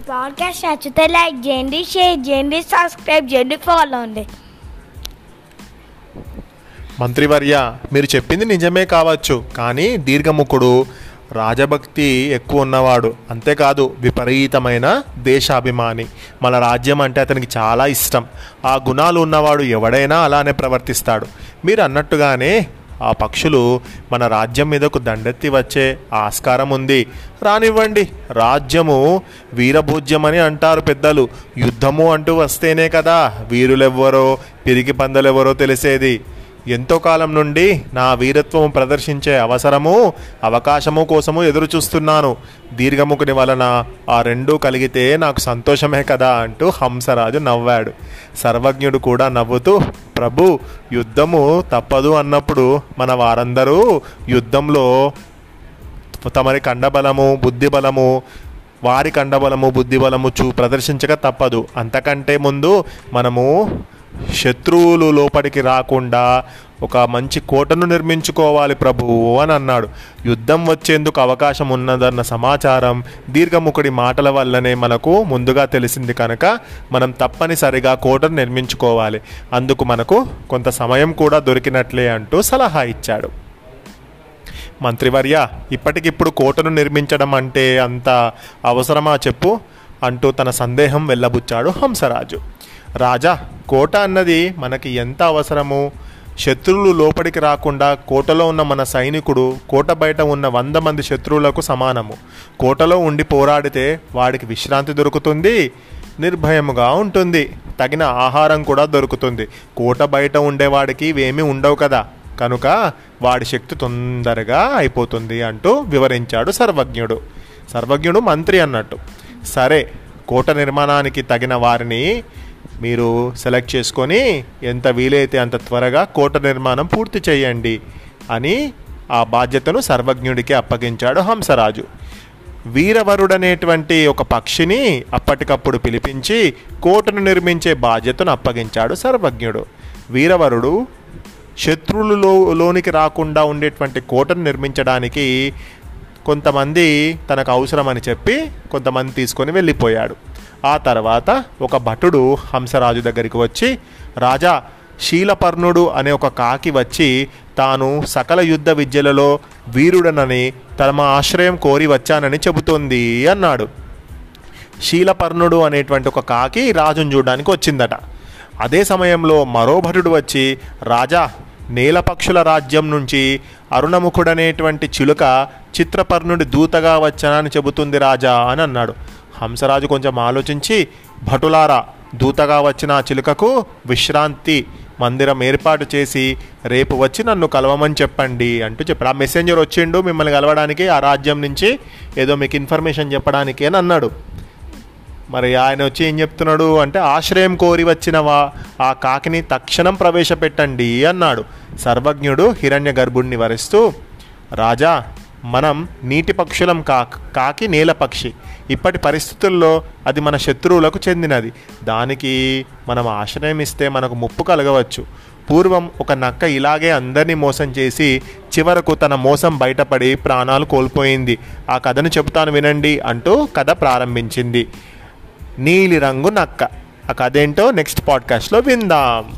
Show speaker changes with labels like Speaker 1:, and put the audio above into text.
Speaker 1: ఈ పాడ్కాస్ట్ నచ్చితే లైక్ చేయండి షేర్ చేయండి సబ్స్క్రైబ్ చేయండి ఫాలో అండి
Speaker 2: మంత్రివర్య మీరు చెప్పింది నిజమే కావచ్చు కానీ దీర్ఘముఖుడు రాజభక్తి ఎక్కువ ఉన్నవాడు అంతేకాదు విపరీతమైన దేశాభిమాని. మన రాజ్యం అంటే అతనికి చాలా ఇష్టం. ఆ గుణాలు ఉన్నవాడు ఎవడైనా అలానే ప్రవర్తిస్తాడు. మీరు అన్నట్టుగానే ఆ పక్షులు మన రాజ్యం మీదకు దండెత్తి వచ్చే ఆస్కారం ఉంది. రానివ్వండి. రాజ్యము వీరభోజ్యమని అంటారు పెద్దలు. యుద్ధము అంటూ వస్తేనే కదా వీరులెవ్వరో పిరికి పందలెవరో తెలిసేది. ఎంతో కాలం నుండి నా వీరత్వం ప్రదర్శించే అవసరము అవకాశము కోసము ఎదురు చూస్తున్నాను దీర్ఘముఖుని వలన ఆ రెండూ కలిగితే నాకు సంతోషమే కదా అంటూ హంసరాజు నవ్వాడు. సర్వజ్ఞుడు కూడా నవ్వుతూ ప్రభు యుద్ధము తప్పదు అన్నప్పుడు మన వారందరూ యుద్ధంలో తమరి కండబలము బుద్ధిబలము వారి కండబలము బుద్ధిబలము చూ ప్రదర్శించక తప్పదు. అంతకంటే ముందు మనము శత్రువులు లోపలికి రాకుండా ఒక మంచి కోటను నిర్మించుకోవాలి ప్రభువు అని అన్నాడు. యుద్ధం వచ్చేందుకు అవకాశం ఉన్నదన్న సమాచారం దీర్ఘముఖుడి మాటల వల్లనే మనకు ముందుగా తెలిసింది కనుక మనం తప్పనిసరిగా కోటను నిర్మించుకోవాలి. అందుకు మనకు కొంత సమయం కూడా దొరికినట్లే అంటూ సలహా ఇచ్చాడు. మంత్రివర్య ఇప్పటికిప్పుడు కోటను నిర్మించడం అంటే అంత అవసరమా చెప్పు అంటూ తన సందేహం వెళ్ళబుచ్చాడు హంసరాజు. రాజా కోట అన్నది మనకి ఎంత అవసరము? శత్రువులు లోపలికి రాకుండా కోటలో ఉన్న మన సైనికుడు కోట బయట ఉన్న వంద మంది శత్రువులకు సమానము. కోటలో ఉండి పోరాడితే వాడికి విశ్రాంతి దొరుకుతుంది నిర్భయముగా ఉంటుంది. తగిన ఆహారం కూడా దొరుకుతుంది. కోట బయట ఉండేవాడికి ఇవేమీ ఉండవు కదా. కనుక వాడి శక్తి తొందరగా అయిపోతుంది అంటూ వివరించాడు సర్వజ్ఞుడు. సర్వజ్ఞుడు మంత్రి అన్నట్టు. సరే కోట నిర్మాణానికి తగిన వారిని మీరు సెలెక్ట్ చేసుకొని ఎంత వీలైతే అంత త్వరగా కోట నిర్మాణం పూర్తి చేయండి అని ఆ బాధ్యతను సర్వజ్ఞుడికి అప్పగించాడు హంసరాజు. వీరవరుడనేటువంటి ఒక పక్షిని అప్పటికప్పుడు పిలిపించి కోటను నిర్మించే బాధ్యతను అప్పగించాడు సర్వజ్ఞుడు. వీరవరుడు శత్రువులలో లోనికి రాకుండా ఉండేటువంటి కోటను నిర్మించడానికి కొంతమంది తనకు అవసరమని చెప్పి కొంతమంది తీసుకొని వెళ్ళిపోయాడు. ఆ తర్వాత ఒక భటుడు హంసరాజు దగ్గరికి వచ్చి రాజా శీలపర్ణుడు అనే ఒక కాకి వచ్చి తాను సకల యుద్ధ విద్యలలో వీరుడనని తమ ఆశ్రయం కోరి వచ్చానని చెబుతోంది అన్నాడు. శీలపర్ణుడు అనేటువంటి ఒక కాకి రాజును చూడడానికి వచ్చిందట. అదే సమయంలో మరో భటుడు వచ్చి రాజా నేలపక్షుల రాజ్యం నుంచి అరుణముఖుడనేటువంటి చిలుక చిత్రపర్ణుడి దూతగా వచ్చానని చెబుతుంది రాజా అని అన్నాడు. హంసరాజు కొంచెం ఆలోచించి భటులారా దూతగా వచ్చిన ఆ చిలుకకు విశ్రాంతి మందిరం ఏర్పాటు చేసి రేపు వచ్చి నన్ను కలవమని చెప్పండి అంటూ చెప్పాడు. ఆ మెసెంజర్ వచ్చిండు మిమ్మల్ని కలవడానికి ఆ రాజ్యం నుంచి ఏదో మీకు ఇన్ఫర్మేషన్ చెప్పడానికి అని అన్నాడు. మరి ఆయన వచ్చి ఏం చెప్తున్నాడు అంటే ఆశ్రయం కోరి వచ్చిన వా ఆ కాకిని తక్షణం ప్రవేశపెట్టండి అన్నాడు. సర్వజ్ఞుడు హిరణ్య గర్భుణ్ణి వరిస్తూ రాజా మనం నీటి పక్షులం కా కాకి నేల పక్షి. ఇప్పటి పరిస్థితుల్లో అది మన శత్రువులకు చెందినది. దానికి మనం ఆశ్రయం ఇస్తే మనకు ముప్పు కలగవచ్చు. పూర్వం ఒక నక్క ఇలాగే అందరినీ మోసం చేసి చివరకు తన మోసం బయటపడి ప్రాణాలు కోల్పోయింది. ఆ కథను చెబుతాను వినండి అంటూ కథ ప్రారంభించింది. నీలిరంగు నక్క. ఆ కథ ఏంటో నెక్స్ట్ పాడ్కాస్ట్లో విందాం.